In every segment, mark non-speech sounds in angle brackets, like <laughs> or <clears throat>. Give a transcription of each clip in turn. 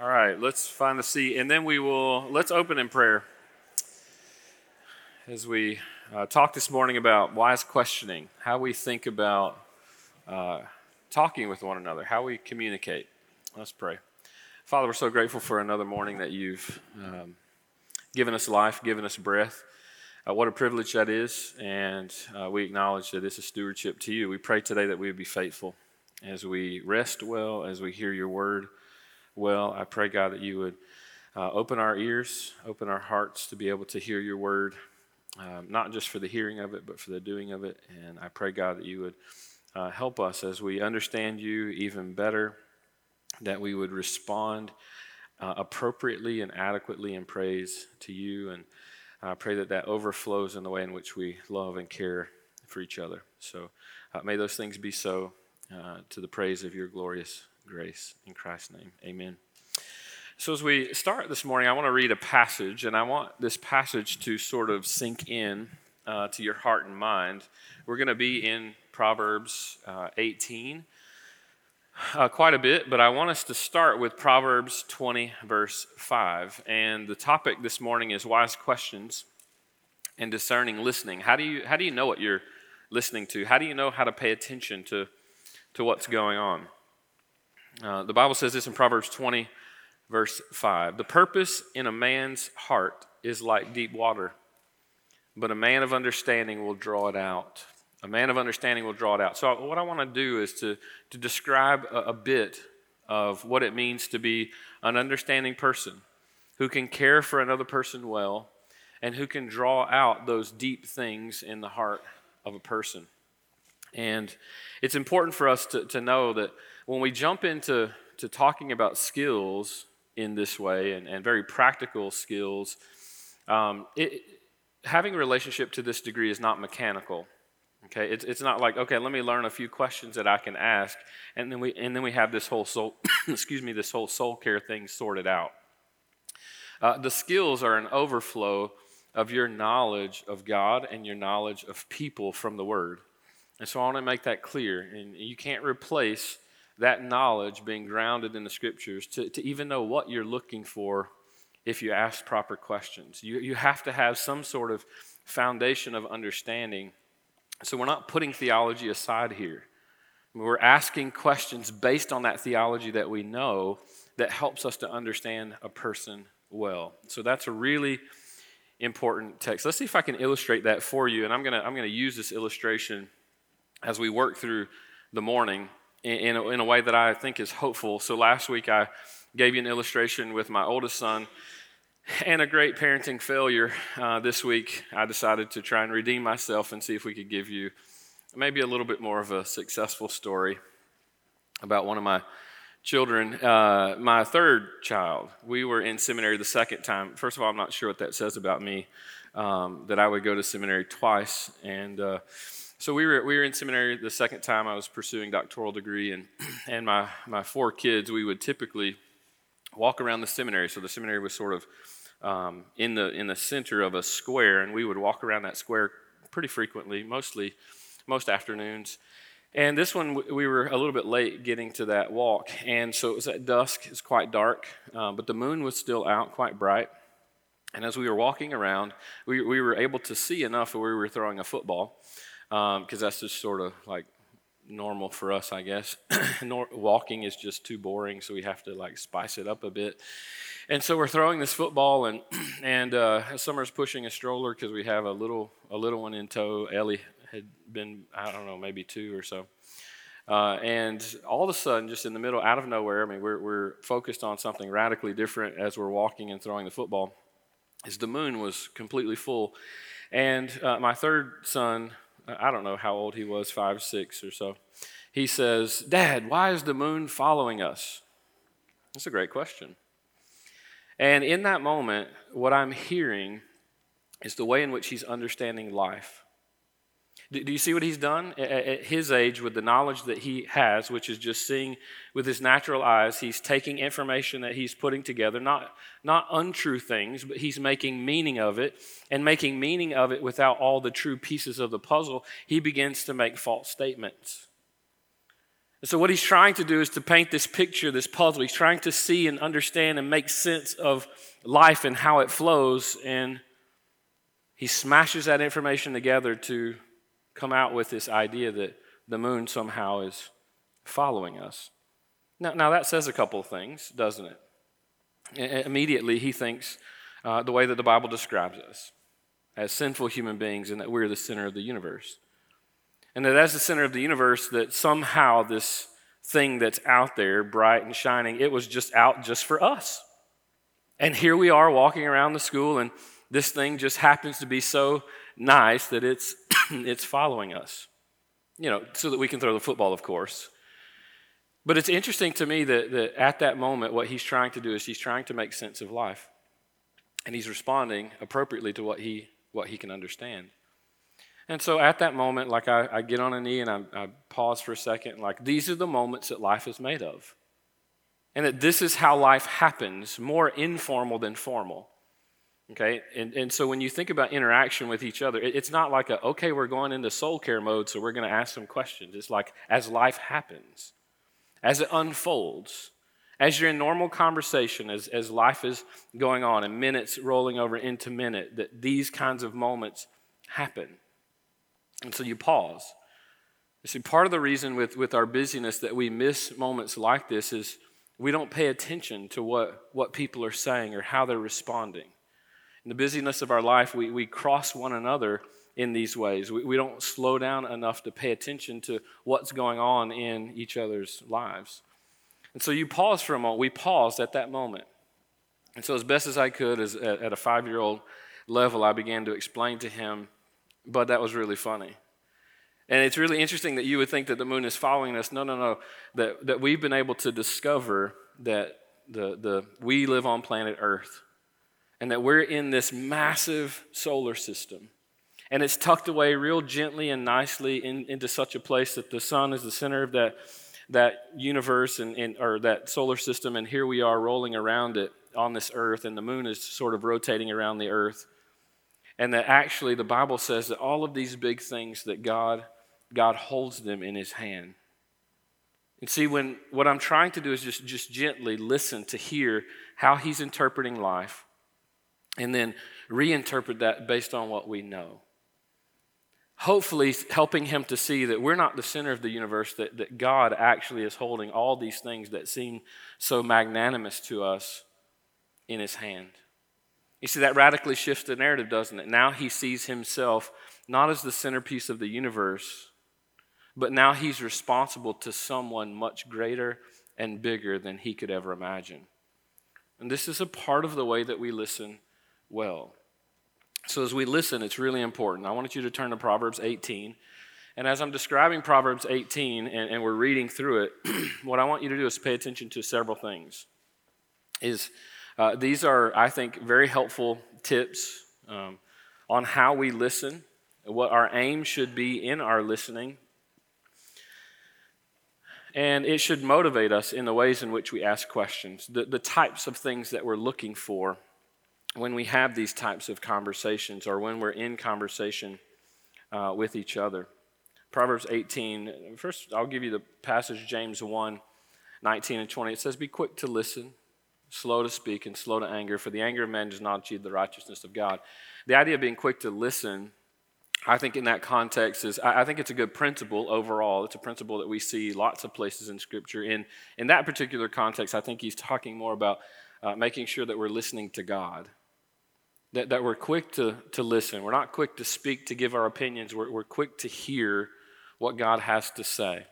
All right, let's find a seat, and then we will let's open in prayer as we uh, talk this morning about wise questioning, how we think about uh, talking with one another, how we communicate. Let's pray. Father, we're so grateful for another morning that you've um, given us life, given us breath. Uh, what a privilege that is, and uh, we acknowledge that it's a stewardship to you. We pray today that we would be faithful as we rest well, as we hear your word well. I pray, God, that you would uh, open our ears, open our hearts to be able to hear your word, um, not just for the hearing of it, but for the doing of it. And I pray, God, that you would uh, help us as we understand you even better, that we would respond uh, appropriately and adequately in praise to you. And I pray that that overflows in the way in which we love and care for each other. So uh, may those things be so uh, to the praise of your glorious grace. In Christ's name, amen. So, as we start this morning, I want to read a passage, and I want this passage to sort of sink in uh, to your heart and mind. We're going to be in Proverbs uh, 18 uh, quite a bit, but I want us to start with Proverbs 20, verse 5. And the topic this morning is wise questions and discerning listening. How do you, how do you know what you're listening to? How do you know how to pay attention to, to what's going on? Uh, the Bible says this in Proverbs 20, verse 5. The purpose in a man's heart is like deep water, but a man of understanding will draw it out. A man of understanding will draw it out. So, what I want to do is to, to describe a, a bit of what it means to be an understanding person who can care for another person well and who can draw out those deep things in the heart of a person. And it's important for us to, to know that when we jump into to talking about skills in this way and, and very practical skills, um, it, having a relationship to this degree is not mechanical. Okay, it's, it's not like okay, let me learn a few questions that I can ask, and then we and then we have this whole soul, <coughs> excuse me, this whole soul care thing sorted out. Uh, the skills are an overflow of your knowledge of God and your knowledge of people from the Word, and so I want to make that clear. And you can't replace that knowledge being grounded in the scriptures to, to even know what you're looking for if you ask proper questions. You, you have to have some sort of foundation of understanding. So we're not putting theology aside here. We're asking questions based on that theology that we know that helps us to understand a person well. So that's a really important text. Let's see if I can illustrate that for you. And I'm going to I'm going to use this illustration as we work through the morning in, a, in a way that I think is hopeful. So last week I gave you an illustration with my oldest son and a great parenting failure. Uh, this week I decided to try and redeem myself and see if we could give you maybe a little bit more of a successful story about one of my children. Uh, my third child, we were in seminary the second time. First of all, I'm not sure what that says about me, um, that I would go to seminary twice. And uh, so we were, we were in seminary the second time I was pursuing doctoral degree, and, <clears throat> and my, my four kids, we would typically walk around the seminary. So the seminary was sort of um, in, the, in the center of a square, and we would walk around that square pretty frequently, mostly most afternoons. And this one, we were a little bit late getting to that walk. And so it was at dusk, it's quite dark, um, but the moon was still out, quite bright. And as we were walking around, we, we were able to see enough where we were throwing a football because um, that's just sort of like normal for us, I guess. <clears throat> Walking is just too boring, so we have to like spice it up a bit. And so we're throwing this football, and <clears throat> and uh, Summer's pushing a stroller because we have a little a little one in tow. Ellie had been I don't know maybe two or so. Uh, and all of a sudden, just in the middle, out of nowhere, I mean, we're, we're focused on something radically different as we're walking and throwing the football. Is the moon was completely full, and uh, my third son I don't know how old he was, five, six or so. He says, Dad, why is the moon following us? That's a great question. And in that moment, what I'm hearing is the way in which he's understanding life. Do, do you see what he's done? At, at his age, with the knowledge that he has, which is just seeing with his natural eyes, he's taking information that he's putting together, not, not untrue things, but he's making meaning of it, and making meaning of it without all the true pieces of the puzzle, he begins to make false statements. And so, what he's trying to do is to paint this picture, this puzzle. He's trying to see and understand and make sense of life and how it flows. And he smashes that information together to come out with this idea that the moon somehow is following us. Now, now that says a couple of things, doesn't it? Immediately, he thinks uh, the way that the Bible describes us as sinful human beings and that we're the center of the universe. And that as the center of the universe, that somehow this thing that's out there, bright and shining, it was just out just for us. And here we are walking around the school, and this thing just happens to be so nice that it's, <clears throat> it's following us. You know, so that we can throw the football, of course. But it's interesting to me that, that at that moment, what he's trying to do is he's trying to make sense of life. And he's responding appropriately to what he, what he can understand. And so at that moment, like I, I get on a knee and I, I pause for a second, like these are the moments that life is made of. And that this is how life happens, more informal than formal. Okay? And, and so when you think about interaction with each other, it, it's not like a, okay, we're going into soul care mode, so we're going to ask some questions. It's like as life happens, as it unfolds, as you're in normal conversation, as, as life is going on and minutes rolling over into minute, that these kinds of moments happen. And so you pause. You see, part of the reason with, with our busyness that we miss moments like this is we don't pay attention to what, what people are saying or how they're responding. In the busyness of our life, we, we cross one another in these ways. We, we don't slow down enough to pay attention to what's going on in each other's lives. And so you pause for a moment. We paused at that moment. And so, as best as I could, as, at, at a five year old level, I began to explain to him but that was really funny. And it's really interesting that you would think that the moon is following us. No, no, no. That, that we've been able to discover that the, the, we live on planet Earth and that we're in this massive solar system. And it's tucked away real gently and nicely in, into such a place that the sun is the center of that, that universe and, and, or that solar system. And here we are rolling around it on this earth, and the moon is sort of rotating around the earth. And that actually the Bible says that all of these big things that God God holds them in his hand. And see when what I'm trying to do is just just gently listen to hear how he's interpreting life and then reinterpret that based on what we know. Hopefully, helping him to see that we're not the center of the universe, that, that God actually is holding all these things that seem so magnanimous to us in his hand. You see, that radically shifts the narrative, doesn't it? Now he sees himself not as the centerpiece of the universe, but now he's responsible to someone much greater and bigger than he could ever imagine. And this is a part of the way that we listen well. So, as we listen, it's really important. I want you to turn to Proverbs 18. And as I'm describing Proverbs 18 and, and we're reading through it, <clears throat> what I want you to do is pay attention to several things. Is uh, these are, I think, very helpful tips um, on how we listen, what our aim should be in our listening. And it should motivate us in the ways in which we ask questions, the, the types of things that we're looking for when we have these types of conversations or when we're in conversation uh, with each other. Proverbs 18, first I'll give you the passage, James 1 19 and 20. It says, Be quick to listen slow to speak and slow to anger, for the anger of man does not achieve the righteousness of God. The idea of being quick to listen, I think in that context is, I think it's a good principle overall. It's a principle that we see lots of places in Scripture. In, in that particular context, I think he's talking more about uh, making sure that we're listening to God. That, that we're quick to, to listen. We're not quick to speak, to give our opinions. We're, we're quick to hear what God has to say.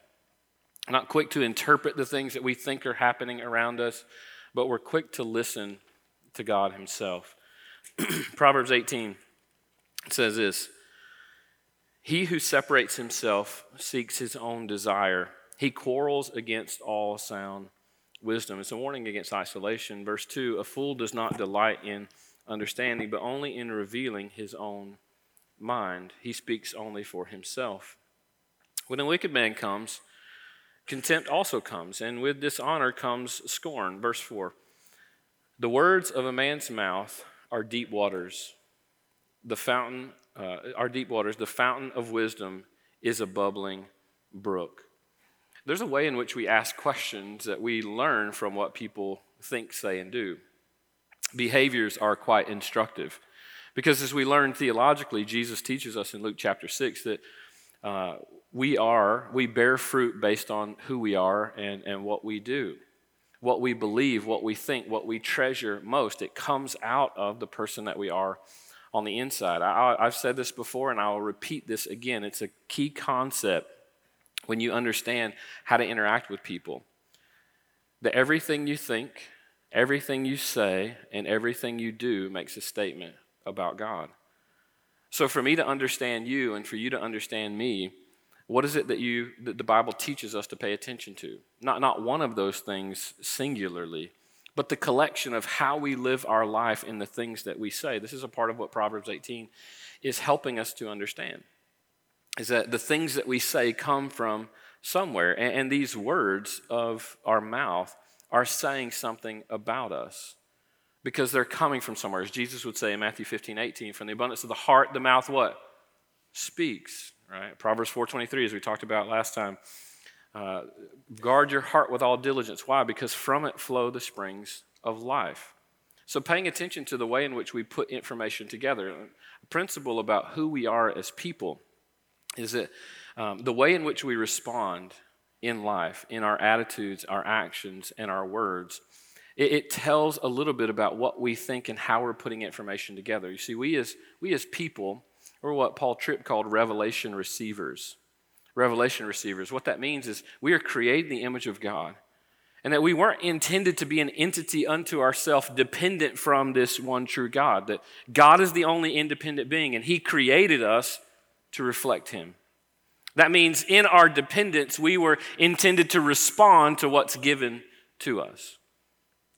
not quick to interpret the things that we think are happening around us, but we're quick to listen to God Himself. <clears throat> Proverbs 18 says this He who separates himself seeks his own desire, he quarrels against all sound wisdom. It's a warning against isolation. Verse 2 A fool does not delight in understanding, but only in revealing his own mind. He speaks only for himself. When a wicked man comes, Contempt also comes, and with dishonor comes scorn. Verse 4 The words of a man's mouth are deep waters. The fountain uh, are deep waters. The fountain of wisdom is a bubbling brook. there's a way in which we ask questions that we learn from what people think, say, and do. Behaviors are quite instructive. Because as we learn theologically, Jesus teaches us in Luke chapter 6 that uh, we are, we bear fruit based on who we are and, and what we do. What we believe, what we think, what we treasure most, it comes out of the person that we are on the inside. I, I've said this before and I'll repeat this again. It's a key concept when you understand how to interact with people. That everything you think, everything you say, and everything you do makes a statement about God. So for me to understand you and for you to understand me, what is it that you that the Bible teaches us to pay attention to? Not not one of those things singularly, but the collection of how we live our life in the things that we say. This is a part of what Proverbs 18 is helping us to understand. Is that the things that we say come from somewhere, and, and these words of our mouth are saying something about us because they're coming from somewhere. As Jesus would say in Matthew 15, 18, from the abundance of the heart, the mouth what? Speaks, right? Proverbs 4.23, as we talked about last time. Uh, guard your heart with all diligence. Why? Because from it flow the springs of life. So, paying attention to the way in which we put information together, a principle about who we are as people is that um, the way in which we respond in life, in our attitudes, our actions, and our words, it, it, tells a little bit about what we think and how we're putting information together. You see, we as, we as people, are what Paul Tripp called revelation receivers. Revelation receivers. What that means is we are created in the image of God, and that we weren't intended to be an entity unto ourselves, dependent from this one true God. That God is the only independent being, and He created us to reflect Him. That means in our dependence, we were intended to respond to what's given to us.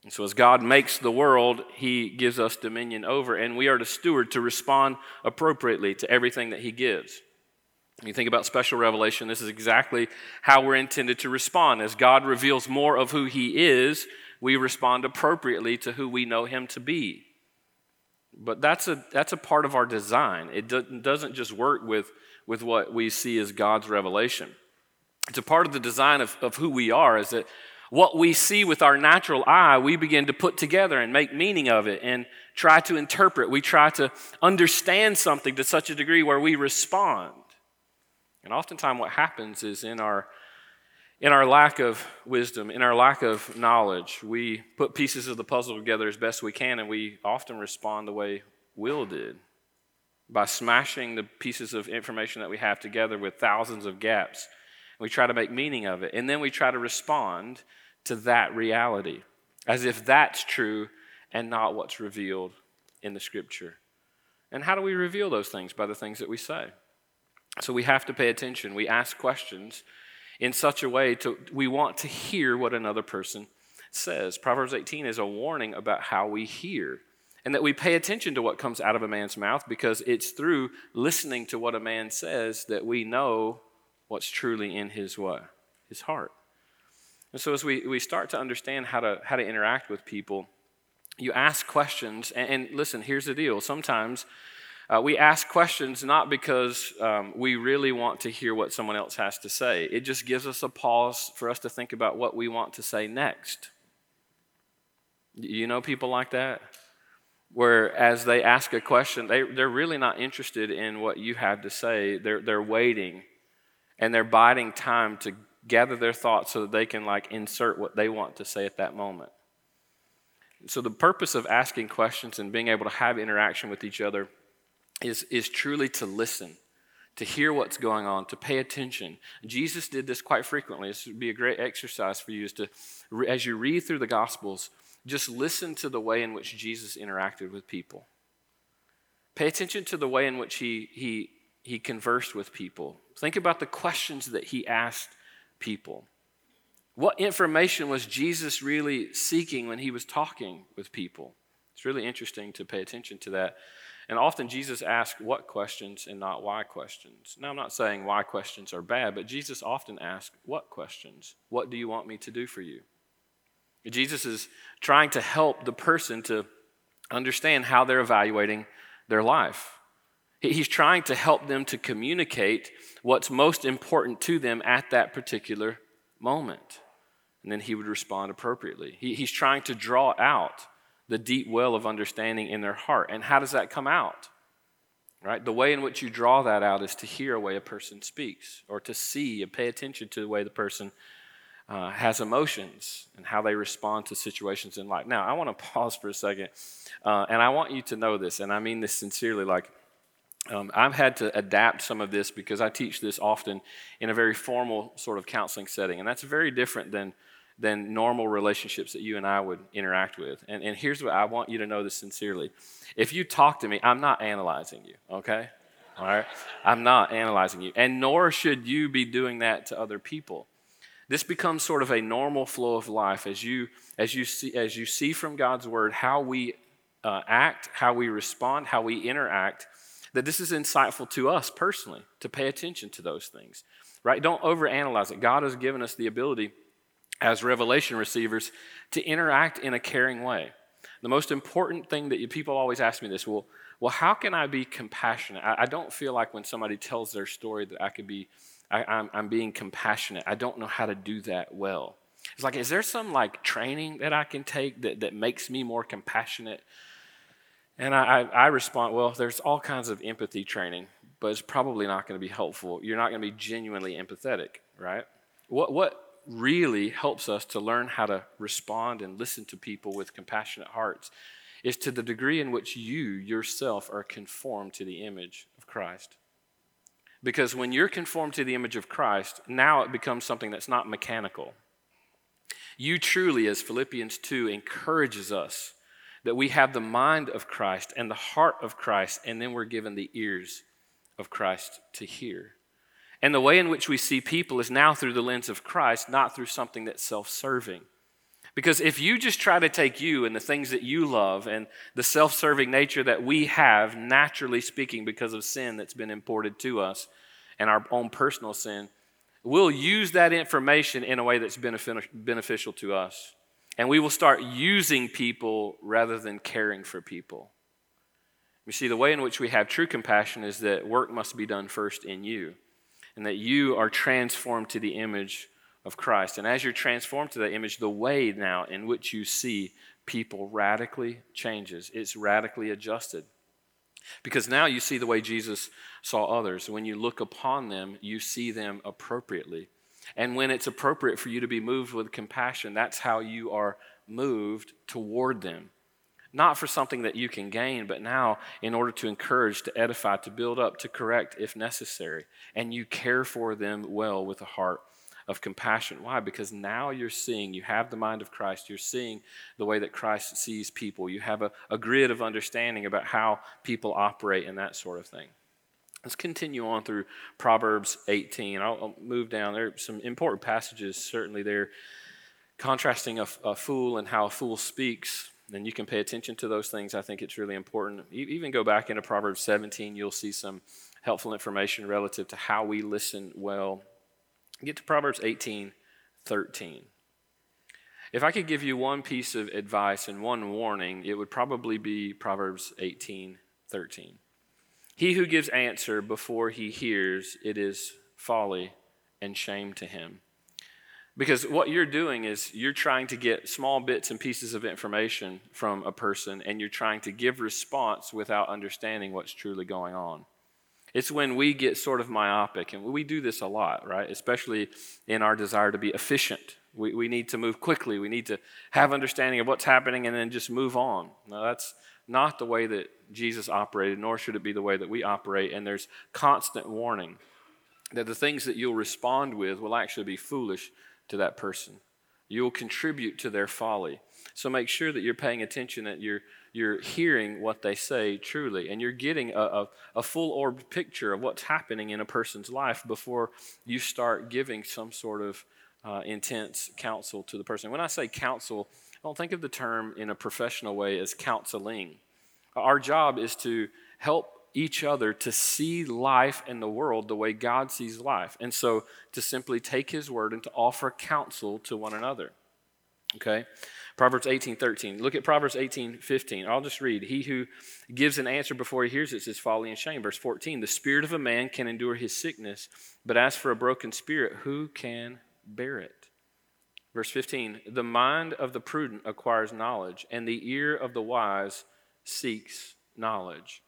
And so, as God makes the world, He gives us dominion over, and we are to steward to respond appropriately to everything that He gives. When you think about special revelation, this is exactly how we're intended to respond. As God reveals more of who He is, we respond appropriately to who we know Him to be. But that's a, that's a part of our design. It do, doesn't just work with, with what we see as God's revelation. It's a part of the design of, of who we are, is that what we see with our natural eye, we begin to put together and make meaning of it and try to interpret. We try to understand something to such a degree where we respond. And oftentimes, what happens is in our in our lack of wisdom, in our lack of knowledge, we put pieces of the puzzle together as best we can, and we often respond the way Will did by smashing the pieces of information that we have together with thousands of gaps we try to make meaning of it. And then we try to respond to that reality as if that's true and not what's revealed in the scripture. And how do we reveal those things? By the things that we say. So we have to pay attention. We ask questions in such a way to we want to hear what another person says. Proverbs 18 is a warning about how we hear and that we pay attention to what comes out of a man's mouth because it's through listening to what a man says that we know what's truly in his what? His heart. And so as we, we start to understand how to, how to interact with people, you ask questions, and, and listen, here's the deal. Sometimes uh, we ask questions not because um, we really want to hear what someone else has to say. It just gives us a pause for us to think about what we want to say next. You know people like that? Where as they ask a question, they, they're really not interested in what you have to say. They're, they're waiting and they're biding time to gather their thoughts so that they can like insert what they want to say at that moment. So the purpose of asking questions and being able to have interaction with each other is, is truly to listen, to hear what's going on, to pay attention. Jesus did this quite frequently. This would be a great exercise for you is to, as you read through the Gospels, just listen to the way in which Jesus interacted with people. Pay attention to the way in which he, he he conversed with people. Think about the questions that he asked people. What information was Jesus really seeking when he was talking with people? It's really interesting to pay attention to that. And often Jesus asked what questions and not why questions. Now, I'm not saying why questions are bad, but Jesus often asked what questions? What do you want me to do for you? Jesus is trying to help the person to understand how they're evaluating their life. He's trying to help them to communicate what's most important to them at that particular moment. And then he would respond appropriately. He, he's trying to draw out the deep well of understanding in their heart. And how does that come out? Right? The way in which you draw that out is to hear a way a person speaks, or to see and pay attention to the way the person uh, has emotions and how they respond to situations in life. Now, I want to pause for a second, uh, and I want you to know this, and I mean this sincerely. Like, um, I've had to adapt some of this because I teach this often in a very formal sort of counseling setting, and that's very different than than normal relationships that you and I would interact with. And, and here's what I want you to know this sincerely. If you talk to me, I'm not analyzing you, okay? All right? I'm not analyzing you. And nor should you be doing that to other people. This becomes sort of a normal flow of life as you, as you, see, as you see from God's word how we uh, act, how we respond, how we interact, that this is insightful to us personally to pay attention to those things, right? Don't overanalyze it. God has given us the ability as revelation receivers to interact in a caring way. The most important thing that you, people always ask me this well, well, how can I be compassionate? I, I don't feel like when somebody tells their story that I could be I, I'm, I'm being compassionate. I don't know how to do that well. It's like, is there some like training that I can take that, that makes me more compassionate? And I, I, I respond, well, there's all kinds of empathy training, but it's probably not going to be helpful. You're not going to be genuinely empathetic, right? What, what really helps us to learn how to respond and listen to people with compassionate hearts is to the degree in which you yourself are conformed to the image of Christ. Because when you're conformed to the image of Christ, now it becomes something that's not mechanical. You truly, as Philippians 2 encourages us, that we have the mind of Christ and the heart of Christ, and then we're given the ears of Christ to hear. And the way in which we see people is now through the lens of Christ, not through something that's self serving. Because if you just try to take you and the things that you love and the self serving nature that we have, naturally speaking, because of sin that's been imported to us and our own personal sin, we'll use that information in a way that's beneficial to us. And we will start using people rather than caring for people. You see, the way in which we have true compassion is that work must be done first in you, and that you are transformed to the image of Christ. And as you're transformed to that image, the way now in which you see people radically changes, it's radically adjusted. Because now you see the way Jesus saw others. When you look upon them, you see them appropriately. And when it's appropriate for you to be moved with compassion, that's how you are moved toward them. Not for something that you can gain, but now in order to encourage, to edify, to build up, to correct if necessary. And you care for them well with a heart of compassion. Why? Because now you're seeing, you have the mind of Christ, you're seeing the way that Christ sees people, you have a, a grid of understanding about how people operate and that sort of thing. Let's continue on through Proverbs 18. I'll, I'll move down. There are some important passages, certainly, there, contrasting a, a fool and how a fool speaks and you can pay attention to those things. I think it's really important. Even go back into Proverbs 17, you'll see some helpful information relative to how we listen well Get to Proverbs 18 13. If I could give you one piece of advice and one warning, it would probably be Proverbs 18 13. He who gives answer before he hears, it is folly and shame to him. Because what you're doing is you're trying to get small bits and pieces of information from a person, and you're trying to give response without understanding what's truly going on. It's when we get sort of myopic, and we do this a lot, right? Especially in our desire to be efficient. We, we need to move quickly. We need to have understanding of what's happening and then just move on. Now, that's not the way that Jesus operated, nor should it be the way that we operate. And there's constant warning that the things that you'll respond with will actually be foolish to that person. You'll contribute to their folly. So make sure that you're paying attention, that you're you're hearing what they say truly, and you're getting a, a, a full orb picture of what's happening in a person's life before you start giving some sort of uh, intense counsel to the person. When I say counsel, I don't think of the term in a professional way as counseling. Our job is to help each other to see life and the world the way God sees life. And so to simply take His word and to offer counsel to one another. Okay? Proverbs 18, 13. Look at Proverbs 18, 15. I'll just read. He who gives an answer before he hears it is folly and shame. Verse 14. The spirit of a man can endure his sickness, but as for a broken spirit, who can bear it? Verse 15 The mind of the prudent acquires knowledge, and the ear of the wise seeks knowledge.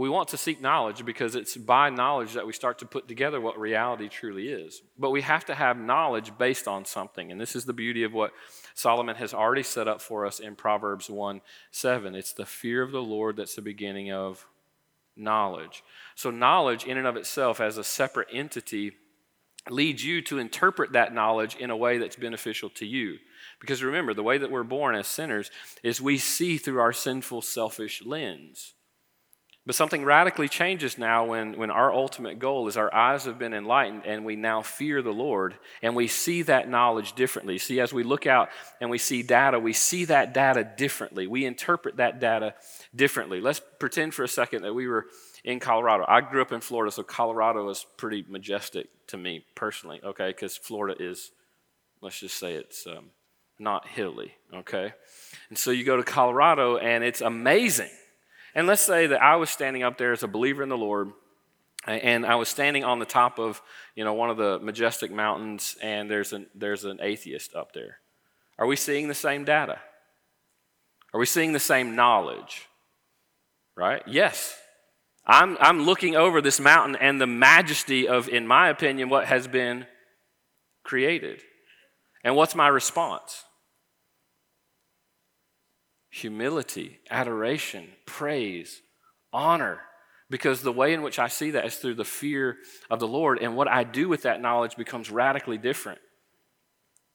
We want to seek knowledge because it's by knowledge that we start to put together what reality truly is. But we have to have knowledge based on something. And this is the beauty of what Solomon has already set up for us in Proverbs 1 7. It's the fear of the Lord that's the beginning of knowledge. So, knowledge in and of itself, as a separate entity, leads you to interpret that knowledge in a way that's beneficial to you. Because remember, the way that we're born as sinners is we see through our sinful, selfish lens. But something radically changes now when, when our ultimate goal is our eyes have been enlightened and we now fear the Lord and we see that knowledge differently. See, as we look out and we see data, we see that data differently. We interpret that data differently. Let's pretend for a second that we were in Colorado. I grew up in Florida, so Colorado is pretty majestic to me personally, okay? Because Florida is, let's just say it's um, not hilly, okay? And so you go to Colorado and it's amazing and let's say that I was standing up there as a believer in the Lord, and I was standing on the top of you know one of the majestic mountains, and there's an there's an atheist up there. Are we seeing the same data? Are we seeing the same knowledge? Right? Yes. I'm, I'm looking over this mountain and the majesty of, in my opinion, what has been created. And what's my response? Humility, adoration, praise, honor. Because the way in which I see that is through the fear of the Lord, and what I do with that knowledge becomes radically different.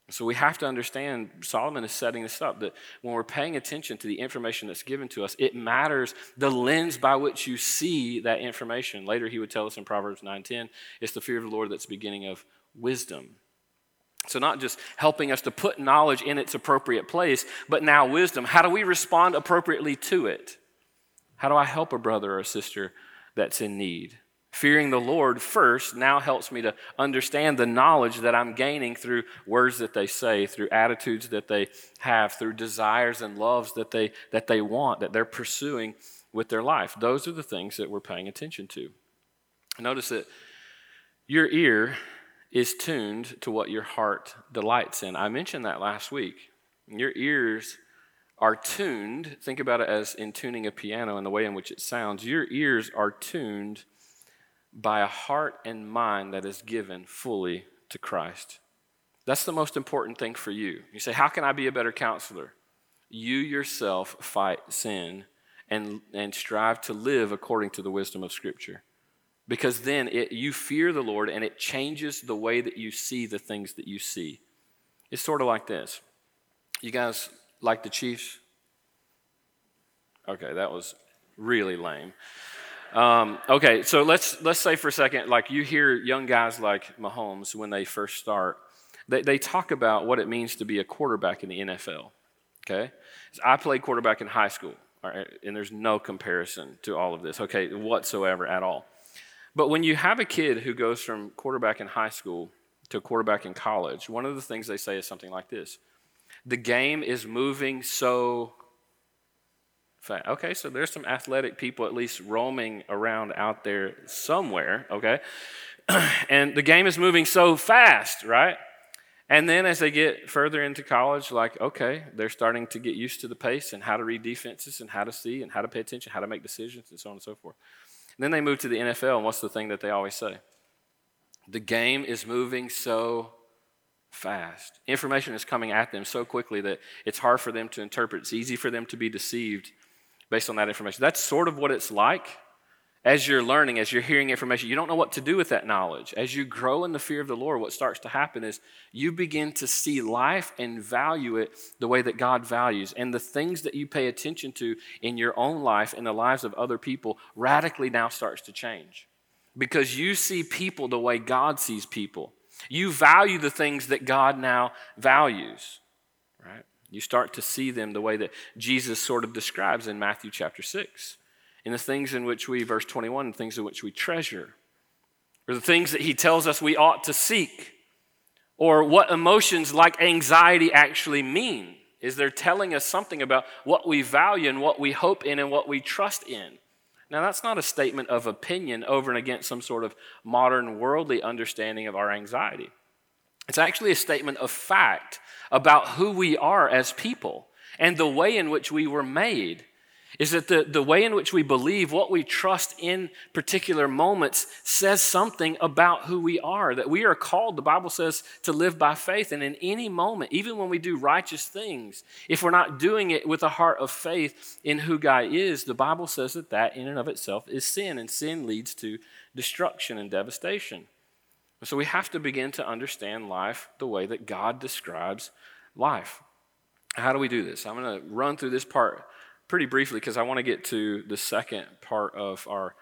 So we have to understand Solomon is setting this up that when we're paying attention to the information that's given to us, it matters the lens by which you see that information. Later he would tell us in Proverbs 9:10, it's the fear of the Lord that's the beginning of wisdom. So, not just helping us to put knowledge in its appropriate place, but now wisdom. How do we respond appropriately to it? How do I help a brother or a sister that's in need? Fearing the Lord first now helps me to understand the knowledge that I'm gaining through words that they say, through attitudes that they have, through desires and loves that they, that they want, that they're pursuing with their life. Those are the things that we're paying attention to. Notice that your ear is tuned to what your heart delights in. I mentioned that last week. Your ears are tuned, think about it as in tuning a piano and the way in which it sounds. Your ears are tuned by a heart and mind that is given fully to Christ. That's the most important thing for you. You say, How can I be a better counselor? You yourself fight sin and, and strive to live according to the wisdom of Scripture because then it, you fear the Lord and it changes the way that you see the things that you see. It's sort of like this. You guys like the Chiefs? Okay, that was really lame. Um, okay, so let's let's say for a second, like you hear young guys like Mahomes when they first start, they, they talk about what it means to be a quarterback in the NFL. Okay, so I played quarterback in high school, and there's no comparison to all of this, okay, whatsoever at all. But when you have a kid who goes from quarterback in high school to quarterback in college, one of the things they say is something like this The game is moving so fast. Okay, so there's some athletic people at least roaming around out there somewhere, okay? <clears throat> and the game is moving so fast, right? And then as they get further into college, like, okay, they're starting to get used to the pace and how to read defenses and how to see and how to pay attention, how to make decisions, and so on and so forth. Then they move to the NFL, and what's the thing that they always say? The game is moving so fast. Information is coming at them so quickly that it's hard for them to interpret. It's easy for them to be deceived based on that information. That's sort of what it's like as you're learning, as you're hearing information, you don't know what to do with that knowledge. As you grow in the fear of the Lord, what starts to happen is you begin to see life and value it the way that God values. And the things that you pay attention to in your own life and the lives of other people radically now starts to change. Because you see people the way God sees people. You value the things that God now values, right? You start to see them the way that Jesus sort of describes in Matthew chapter 6 in the things in which we, verse 21, the things in which we treasure, or the things that he tells us we ought to seek, or what emotions like anxiety actually mean. Is they're telling us something about what we value and what we hope in and what we trust in. Now, that's not a statement of opinion over and against some sort of modern worldly understanding of our anxiety. It's actually a statement of fact about who we are as people and the way in which we were made is that the, the way in which we believe, what we trust in particular moments, says something about who we are. That we are called, the Bible says, to live by faith. And in any moment, even when we do righteous things, if we're not doing it with a heart of faith in who God is, the Bible says that that in and of itself is sin, and sin leads to destruction and devastation. So we have to begin to understand life the way that God describes life. How do we do this? I'm going to run through this part pretty briefly because I want to get to the second part of our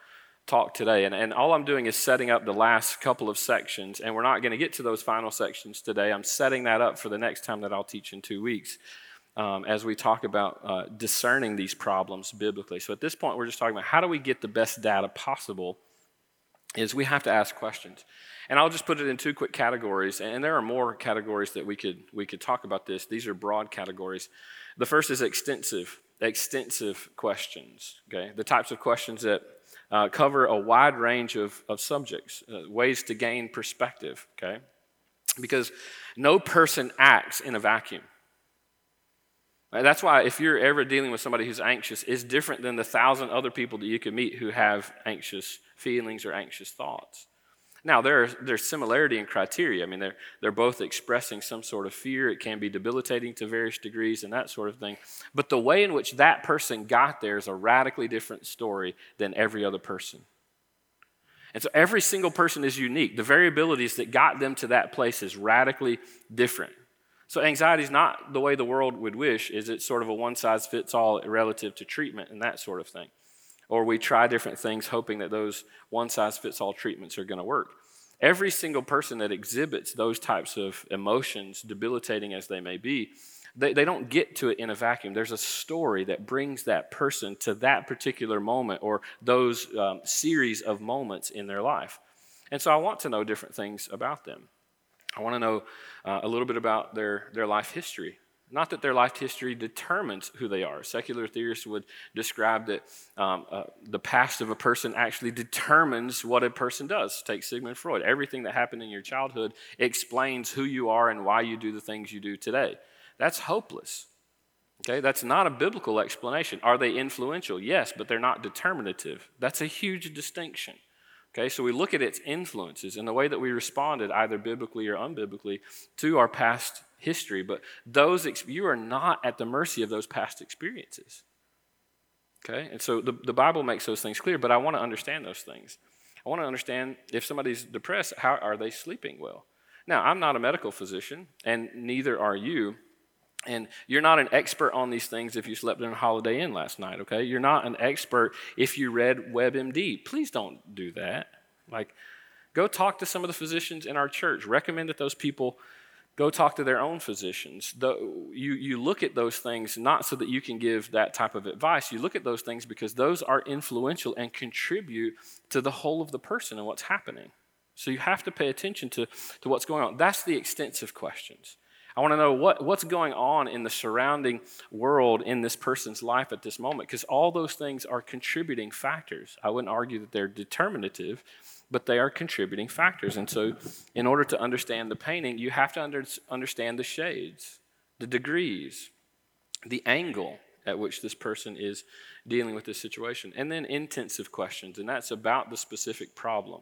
talk today. And, and all I'm doing is setting up the last couple of sections, and we're not going to get to those final sections today. I'm setting that up for the next time that I'll teach in two weeks. Um, as we talk about uh, discerning these problems biblically. So at this point, we're just talking about how do we get the best data possible, is we have to ask questions. And I'll just put it in two quick categories, and there are more categories that we could, we could talk about this. These are broad categories. The first is extensive extensive questions, okay? The types of questions that uh, cover a wide range of, of subjects, uh, ways to gain perspective, okay? Because no person acts in a vacuum. Right? That's why if you're ever dealing with somebody who's anxious, it's different than the thousand other people that you can meet who have anxious feelings or anxious thoughts. Now, there's, there's similarity in criteria. I mean, they're, they're both expressing some sort of fear. It can be debilitating to various degrees and that sort of thing. But the way in which that person got there is a radically different story than every other person. And so every single person is unique. The variabilities that got them to that place is radically different. So anxiety is not the way the world would wish, is it sort of a one size fits all relative to treatment and that sort of thing. Or we try different things hoping that those one size fits all treatments are going to work. Every single person that exhibits those types of emotions, debilitating as they may be, they, they don't get to it in a vacuum. There's a story that brings that person to that particular moment or those um, series of moments in their life. And so I want to know different things about them. I want to know uh, a little bit about their, their life history. Not that their life history determines who they are. Secular theorists would describe that um, uh, the past of a person actually determines what a person does. Take Sigmund Freud. Everything that happened in your childhood explains who you are and why you do the things you do today. That's hopeless. Okay, that's not a biblical explanation. Are they influential? Yes, but they're not determinative. That's a huge distinction. Okay, so we look at its influences and the way that we responded, either biblically or unbiblically, to our past history, but those you are not at the mercy of those past experiences. Okay? And so the, the Bible makes those things clear, but I want to understand those things. I want to understand if somebody's depressed, how are they sleeping well? Now, I'm not a medical physician, and neither are you. And you're not an expert on these things if you slept in a Holiday Inn last night, okay? You're not an expert if you read WebMD. Please don't do that. Like, go talk to some of the physicians in our church. Recommend that those people Go talk to their own physicians. The, you, you look at those things not so that you can give that type of advice. You look at those things because those are influential and contribute to the whole of the person and what's happening. So you have to pay attention to, to what's going on. That's the extensive questions. I want to know what, what's going on in the surrounding world in this person's life at this moment because all those things are contributing factors. I wouldn't argue that they're determinative, but they are contributing factors. And so, in order to understand the painting, you have to under, understand the shades, the degrees, the angle at which this person is dealing with this situation, and then intensive questions, and that's about the specific problem.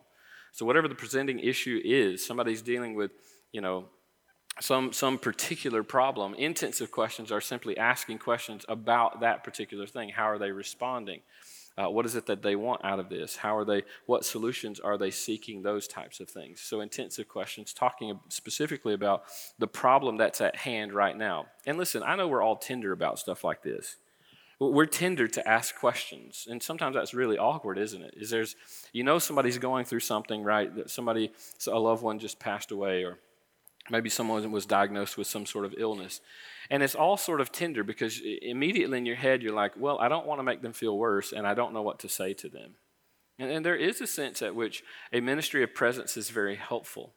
So, whatever the presenting issue is, somebody's dealing with, you know, some, some particular problem. Intensive questions are simply asking questions about that particular thing. How are they responding? Uh, what is it that they want out of this? How are they, what solutions are they seeking? Those types of things. So, intensive questions, talking specifically about the problem that's at hand right now. And listen, I know we're all tender about stuff like this. We're tender to ask questions. And sometimes that's really awkward, isn't it? Is there's, you know, somebody's going through something, right? That somebody, a loved one just passed away, or maybe someone was diagnosed with some sort of illness. And it's all sort of tender because immediately in your head, you're like, well, I don't want to make them feel worse, and I don't know what to say to them. And, and there is a sense at which a ministry of presence is very helpful.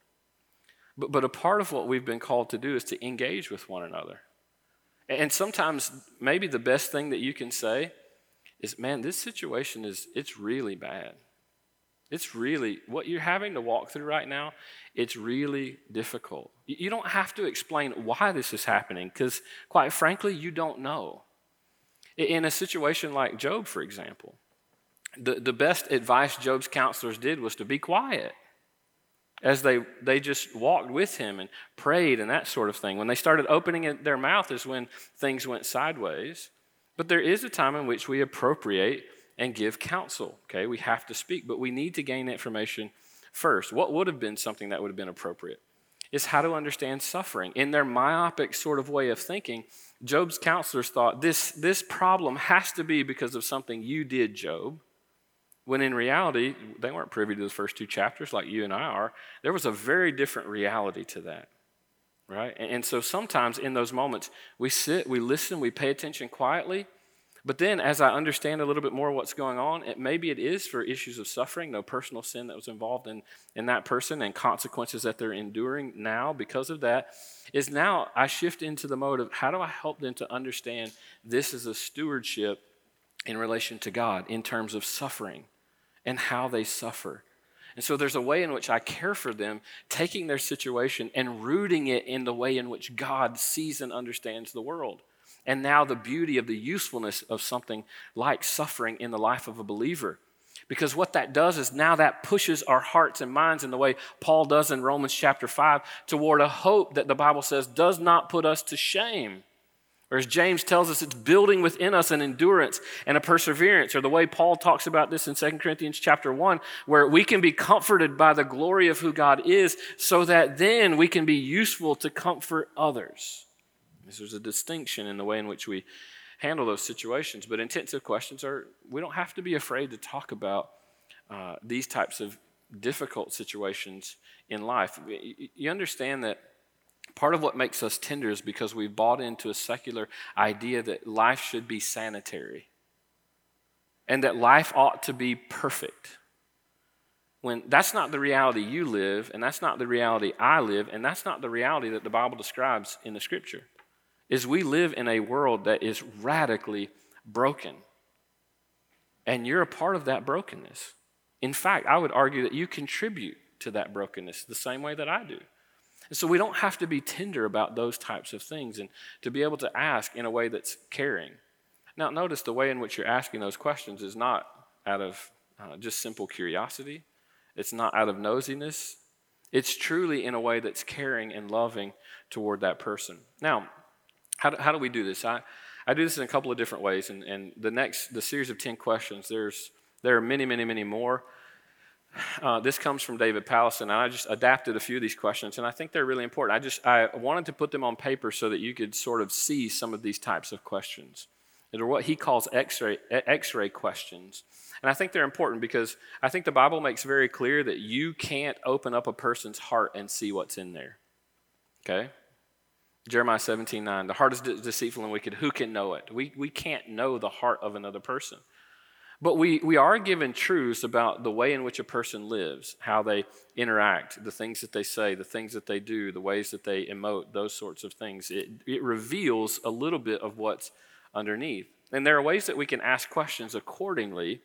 But, but a part of what we've been called to do is to engage with one another. And sometimes maybe the best thing that you can say is, man, this situation is, it's really bad. It's really, what you're having to walk through right now, it's really difficult. You don't have to explain why this is happening because, quite frankly, you don't know. In a situation like Job, for example, the, the best advice Job's counselors did was to be quiet as they, they just walked with him and prayed and that sort of thing. When they started opening their mouth is when things went sideways. But there is a time in which we appropriate and give counsel. Okay, we have to speak, but we need to gain information first. What would have been something that would have been appropriate is how to understand suffering. In their myopic sort of way of thinking, Job's counselors thought this, this problem has to be because of something you did, Job. When in reality, they weren't privy to the first two chapters like you and I are. There was a very different reality to that, right? And so sometimes in those moments, we sit, we listen, we pay attention quietly, but then, as I understand a little bit more what's going on, it, maybe it is for issues of suffering, no personal sin that was involved in, in that person, and consequences that they're enduring now because of that. Is now I shift into the mode of how do I help them to understand this is a stewardship in relation to God in terms of suffering and how they suffer. And so there's a way in which I care for them, taking their situation and rooting it in the way in which God sees and understands the world and now the beauty of the usefulness of something like suffering in the life of a believer. Because what that does is now that pushes our hearts and minds in the way Paul does in Romans chapter 5 toward a hope that the Bible says does not put us to shame. Or as James tells us, it's building within us an endurance and a perseverance. Or the way Paul talks about this in 2 Corinthians chapter 1, where we can be comforted by the glory of who God is, so that then we can be useful to comfort others. There's a distinction in the way in which we handle those situations. But intensive questions are, we don't have to be afraid to talk about uh, these types of difficult situations in life. You understand that part of what makes us tender is because we've bought into a secular idea that life should be sanitary and that life ought to be perfect. When that's not the reality you live, and that's not the reality I live, and that's not the reality that the Bible describes in the scripture is we live in a world that is radically broken. And you're a part of that brokenness. In fact, I would argue that you contribute to that brokenness the same way that I do. And so we don't have to be tender about those types of things and to be able to ask in a way that's caring. Now, notice the way in which you're asking those questions is not out of uh, just simple curiosity, it's not out of nosiness. It's truly in a way that's caring and loving toward that person. Now, how do, how do we do this? I, I do this in a couple of different ways, and, and the next, the series of 10 questions, there's, there are many, many, many more. Uh, this comes from David Powlison, and I just adapted a few of these questions, and I think they're really important. I just I wanted to put them on paper so that you could sort of see some of these types of questions. They're what he calls X-ray, X-ray questions, and I think they're important because I think the Bible makes very clear that you can't open up a person's heart and see what's in there. Okay, Jeremiah 17, 9. The heart is deceitful and wicked. Who can know it? We, we can't know the heart of another person. But we, we are given truths about the way in which a person lives, how they interact, the things that they say, the things that they do, the ways that they emote, those sorts of things. It, it reveals a little bit of what's underneath. And there are ways that we can ask questions accordingly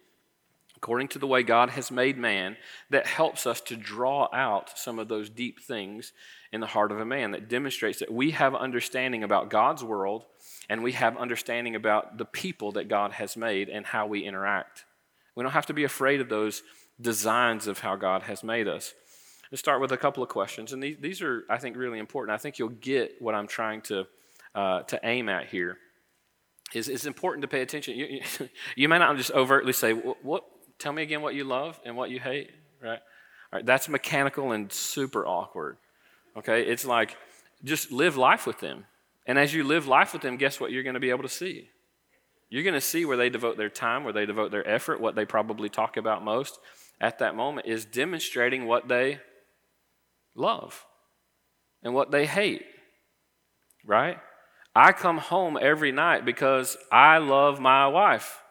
according to the way God has made man, that helps us to draw out some of those deep things in the heart of a man, that demonstrates that we have understanding about God's world and we have understanding about the people that God has made and how we interact. We don't have to be afraid of those designs of how God has made us. Let's start with a couple of questions, and these, these are, I think, really important. I think you'll get what I'm trying to, uh, to aim at here. Is it's important to pay attention. You, you, <laughs> you may not just overtly say, what, Tell me again what you love and what you hate, right? All right, that's mechanical and super awkward. Okay, it's like just live life with them. And as you live life with them, guess what you're going to be able to see? You're going to see where they devote their time, where they devote their effort, what they probably talk about most at that moment is demonstrating what they love and what they hate, right? I come home every night because I love my wife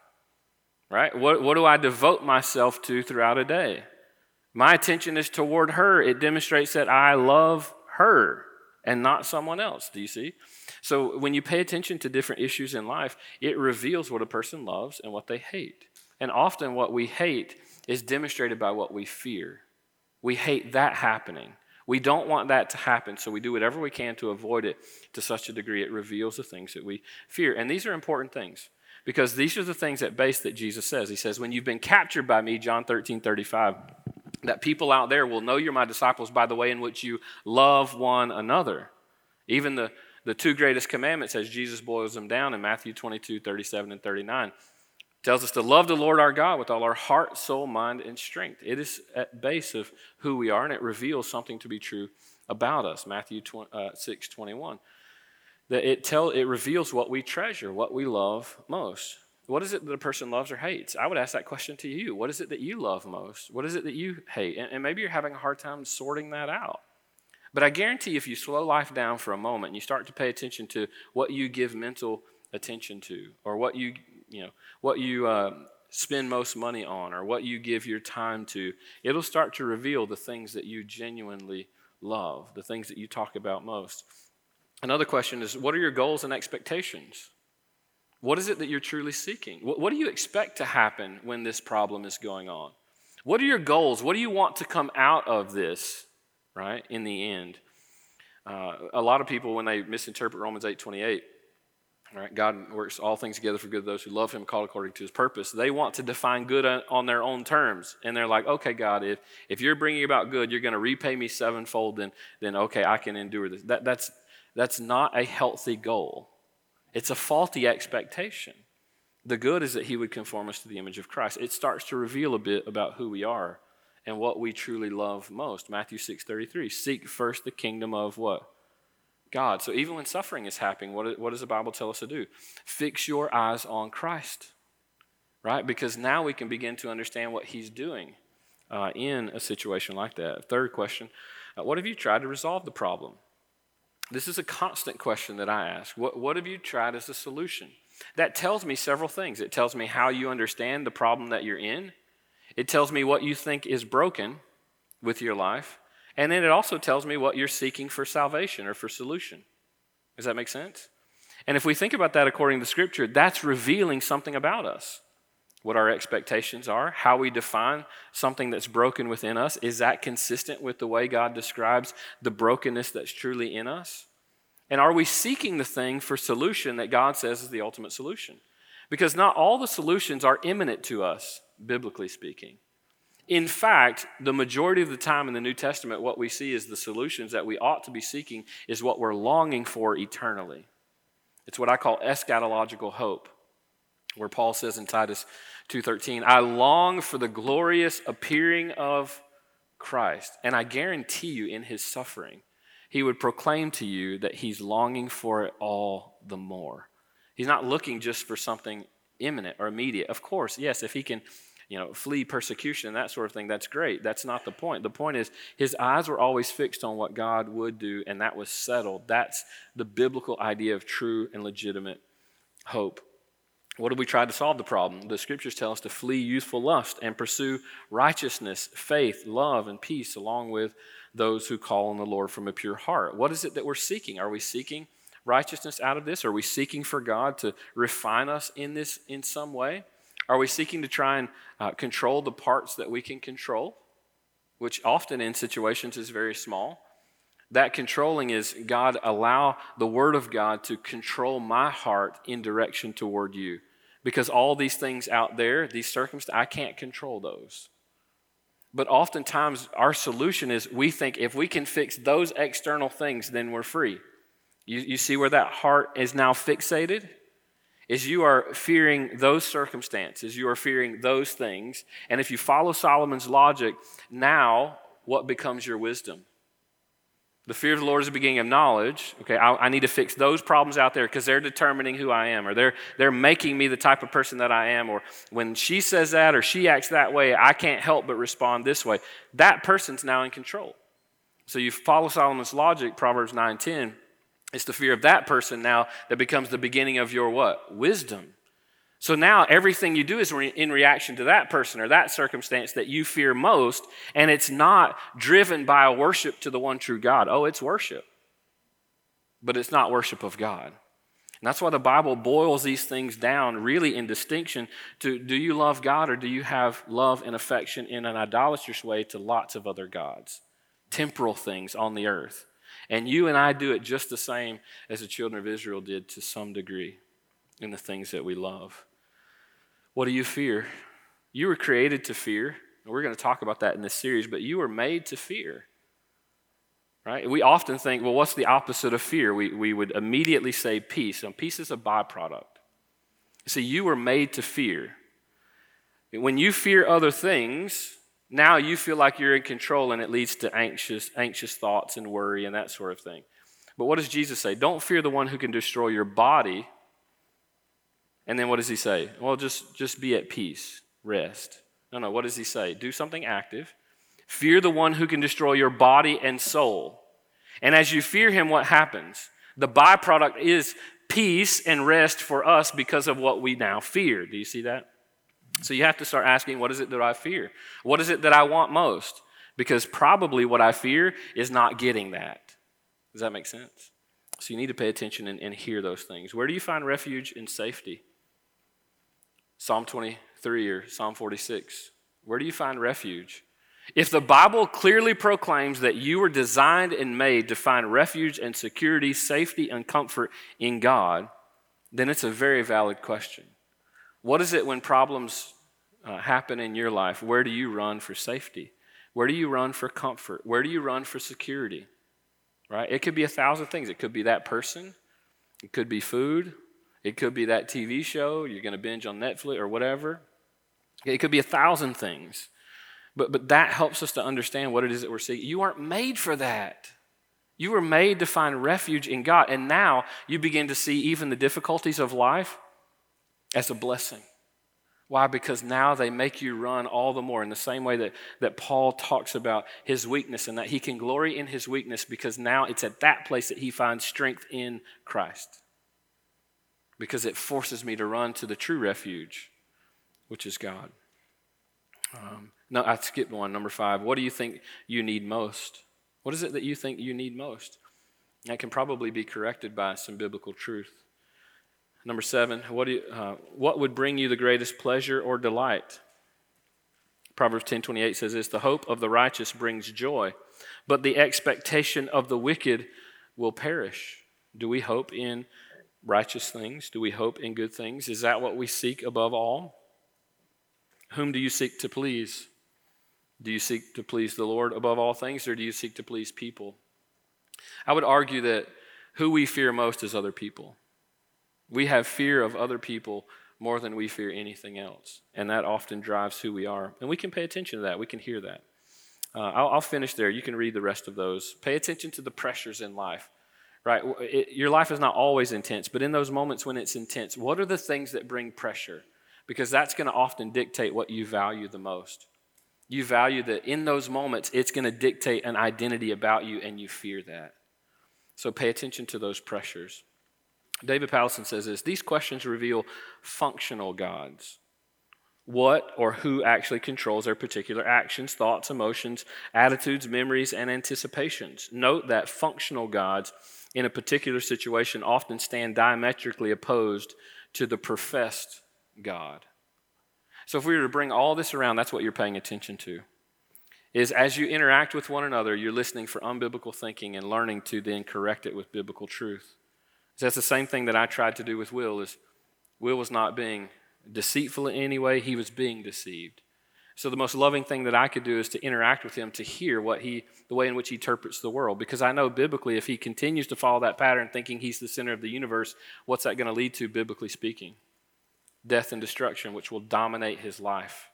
right? What, what do I devote myself to throughout a day? My attention is toward her. It demonstrates that I love her and not someone else. Do you see? So when you pay attention to different issues in life, it reveals what a person loves and what they hate. And often what we hate is demonstrated by what we fear. We hate that happening. We don't want that to happen, so we do whatever we can to avoid it to such a degree it reveals the things that we fear. And these are important things because these are the things at base that Jesus says. He says, When you've been captured by me, John 13 35, that people out there will know you're my disciples by the way in which you love one another. Even the, the two greatest commandments, as Jesus boils them down in Matthew 22 37 and 39 tells us to love the Lord our God with all our heart, soul, mind, and strength. It is at base of who we are, and it reveals something to be true about us. Matthew 20, uh, 6 21. That it, tell, it reveals what we treasure, what we love most. What is it that a person loves or hates? I would ask that question to you. What is it that you love most? What is it that you hate? And, and maybe you're having a hard time sorting that out. But I guarantee if you slow life down for a moment and you start to pay attention to what you give mental attention to or what you you know, what you uh, spend most money on or what you give your time to, it'll start to reveal the things that you genuinely love, the things that you talk about most. Another question is what are your goals and expectations? What is it that you're truly seeking? What, what do you expect to happen when this problem is going on? What are your goals? What do you want to come out of this, right, in the end? Uh, a lot of people, when they misinterpret Romans 8 28, all right, God works all things together for good those who love Him, called according to His purpose. They want to define good on their own terms, and they're like, "Okay, God, if if you're bringing about good, you're going to repay me sevenfold. Then, then okay, I can endure this." That, that's that's not a healthy goal. It's a faulty expectation. The good is that He would conform us to the image of Christ. It starts to reveal a bit about who we are and what we truly love most. Matthew six thirty three: Seek first the kingdom of what God. So even when suffering is happening, what, what does the Bible tell us to do? Fix your eyes on Christ, right? Because now we can begin to understand what He's doing uh, in a situation like that. Third question uh, What have you tried to resolve the problem? This is a constant question that I ask. What, what have you tried as a solution? That tells me several things. It tells me how you understand the problem that you're in, it tells me what you think is broken with your life. And then it also tells me what you're seeking for salvation or for solution. Does that make sense? And if we think about that according to Scripture, that's revealing something about us. What our expectations are, how we define something that's broken within us. Is that consistent with the way God describes the brokenness that's truly in us? And are we seeking the thing for solution that God says is the ultimate solution? Because not all the solutions are imminent to us, biblically speaking. In fact, the majority of the time in the New Testament, what we see is the solutions that we ought to be seeking is what we're longing for eternally. It's what I call eschatological hope, where Paul says in Titus 2:13, "I long for the glorious appearing of Christ, and I guarantee you in his suffering, he would proclaim to you that he's longing for it all the more." He's not looking just for something imminent or immediate. Of course, yes, if he can you know, flee persecution and that sort of thing, that's great. That's not the point. The point is his eyes were always fixed on what God would do, and that was settled. That's the biblical idea of true and legitimate hope. What do we try to solve the problem? The scriptures tell us to flee youthful lust and pursue righteousness, faith, love, and peace along with those who call on the Lord from a pure heart. What is it that we're seeking? Are we seeking righteousness out of this? Are we seeking for God to refine us in this in some way? Are we seeking to try and uh, control the parts that we can control, which often in situations is very small? That controlling is God, allow the Word of God to control my heart in direction toward you. Because all these things out there, these circumstances, I can't control those. But oftentimes, our solution is we think if we can fix those external things, then we're free. You, you see where that heart is now fixated? is you are fearing those circumstances, you are fearing those things. And if you follow Solomon's logic, now what becomes your wisdom? The fear of the Lord is the beginning of knowledge. Okay, I, I need to fix those problems out there because they're determining who I am, or they're they're making me the type of person that I am. Or when she says that or she acts that way, I can't help but respond this way. That person's now in control. So you follow Solomon's logic, Proverbs 9:10 it's the fear of that person now that becomes the beginning of your what? Wisdom. So now everything you do is re- in reaction to that person or that circumstance that you fear most, and it's not driven by a worship to the one true God. Oh, it's worship, but it's not worship of God. And that's why the Bible boils these things down really in distinction to do you love God or do you have love and affection in an idolatrous way to lots of other gods, temporal things on the earth. And you and I do it just the same as the children of Israel did to some degree in the things that we love. What do you fear? You were created to fear. And We're going to talk about that in this series, but you were made to fear. Right? We often think, well, what's the opposite of fear? We, we would immediately say peace, and peace is a byproduct. See, you were made to fear. When you fear other things, now you feel like you're in control, and it leads to anxious, anxious thoughts and worry and that sort of thing. But what does Jesus say? Don't fear the one who can destroy your body. And then what does he say? Well, just, just be at peace, rest. No, no, what does he say? Do something active. Fear the one who can destroy your body and soul. And as you fear him, what happens? The byproduct is peace and rest for us because of what we now fear. Do you see that? So you have to start asking, what is it that I fear? What is it that I want most? Because probably what I fear is not getting that. Does that make sense? So you need to pay attention and, and hear those things. Where do you find refuge and safety? Psalm 23 or Psalm 46. Where do you find refuge? If the Bible clearly proclaims that you were designed and made to find refuge and security, safety, and comfort in God, then it's a very valid question. What is it when problems uh, happen in your life? Where do you run for safety? Where do you run for comfort? Where do you run for security? Right? It could be a thousand things. It could be that person, it could be food, it could be that TV show you're going to binge on Netflix or whatever. It could be a thousand things. But, but that helps us to understand what it is that we're seeking. You aren't made for that. You were made to find refuge in God. And now you begin to see even the difficulties of life as a blessing. Why? Because now they make you run all the more in the same way that, that Paul talks about his weakness and that he can glory in his weakness because now it's at that place that he finds strength in Christ. Because it forces me to run to the true refuge, which is God. Um, no, I skipped one. Number five. What do you think you need most? What is it that you think you need most? That can probably be corrected by some biblical truth. Number seven. What, do you, uh, what would bring you the greatest pleasure or delight? Proverbs ten twenty eight says this: The hope of the righteous brings joy, but the expectation of the wicked will perish. Do we hope in righteous things? Do we hope in good things? Is that what we seek above all? Whom do you seek to please? Do you seek to please the Lord above all things, or do you seek to please people? I would argue that who we fear most is other people. We have fear of other people more than we fear anything else, and that often drives who we are. And we can pay attention to that, we can hear that. Uh, I'll, I'll, finish there. You can read the rest of those. Pay attention to the pressures in life, right? It, your life is not always intense, but in those moments when it's intense, what are the things that bring pressure? Because that's going to often dictate what you value the most. You value that in those moments, it's going to dictate an identity about you, and you fear that. So pay attention to those pressures. David Powlison says this these questions reveal functional gods. What or who actually controls their particular actions, thoughts, emotions, attitudes, memories, and anticipations? Note that functional gods in a particular situation often stand diametrically opposed to the professed God. So if we were to bring all this around, that's what you're paying attention to. Is as you interact with one another, you're listening for unbiblical thinking and learning to then correct it with biblical truth. So that's the same thing that I tried to do with Will is Will was not being deceitful in any way, he was being deceived. So the most loving thing that I could do is to interact with him to hear what he the way in which he interprets the world because I know biblically if he continues to follow that pattern thinking he's the center of the universe, what's that going to lead to biblically speaking? death, and destruction, which will dominate his life.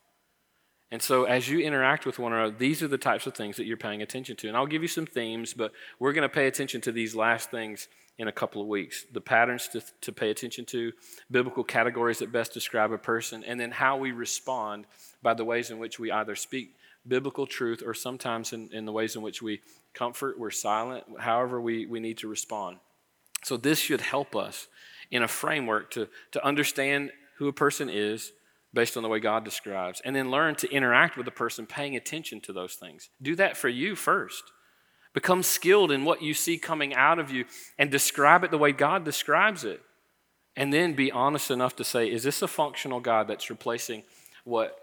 And so, as you interact with one another, these are the types of things that you're paying attention to. And I'll give you some themes, but we're going to pay attention to these last things in a couple of weeks the patterns to, to pay attention to, biblical categories that best describe a person, and then how we respond by the ways in which we either speak biblical truth or sometimes in, in the ways in which we comfort, we're silent, however we, we need to respond. So, this should help us in a framework to, to understand who a person is based on the way God describes, and then learn to interact with the person paying attention to those things. Do that for you first. Become skilled in what you see coming out of you and describe it the way God describes it. And then be honest enough to say, is this a functional God that's replacing what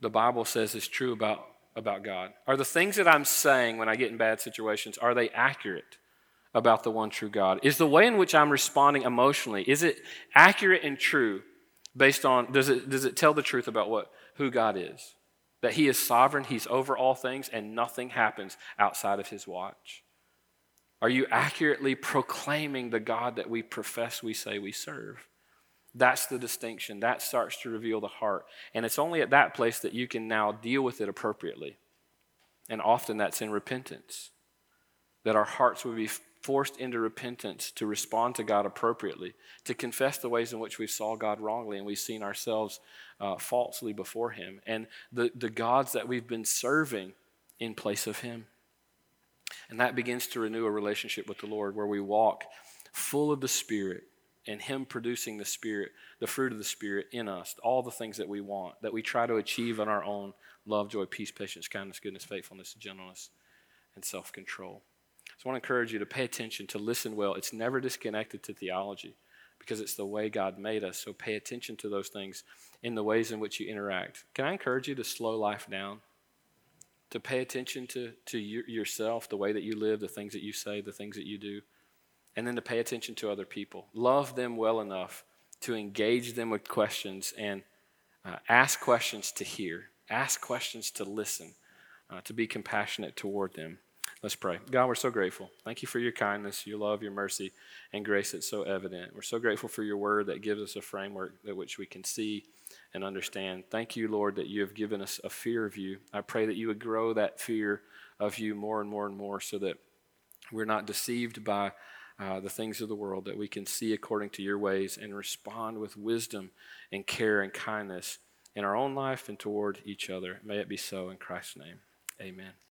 the Bible says is true about, about God? Are the things that I'm saying when I get in bad situations, are they accurate about the one true God? Is the way in which I'm responding emotionally, is it accurate and true based on, does it, does it tell the truth about what, who God is? That He is sovereign, He's over all things, and nothing happens outside of His watch? Are you accurately proclaiming the God that we profess we say we serve? That's the distinction. That starts to reveal the heart. And it's only at that place that you can now deal with it appropriately. And often that's in repentance. That our hearts would be forced into repentance to respond to God appropriately, to confess the ways in which we saw God wrongly and we've seen ourselves uh, falsely before Him, and the, the gods that we've been serving in place of Him. And that begins to renew a relationship with the Lord where we walk full of the Spirit and Him producing the Spirit, the fruit of the Spirit in us, all the things that we want, that we try to achieve on our own love, joy, peace, patience, kindness, goodness, faithfulness, gentleness, and self control. I want to encourage you to pay attention, to listen well. It's never disconnected to theology because it's the way God made us. So pay attention to those things in the ways in which you interact. Can I encourage you to slow life down? To pay attention to, to yourself, the way that you live, the things that you say, the things that you do and then to pay attention to other people. Love them well enough to engage them with questions and uh, ask questions to hear, ask questions to listen, uh, to be compassionate toward them. Let's pray. God, we're so grateful. Thank you for your kindness, your love, your mercy, and grace that's so evident. We're so grateful for your word that gives us a framework that which we can see and understand. Thank you, Lord, that you have given us a fear of you. I pray that you would grow that fear of you more and more and more so that we're not deceived by uh, the things of the world, that we can see according to your ways and respond with wisdom and care and kindness in our own life and toward each other. May it be so in Christ's name. Amen.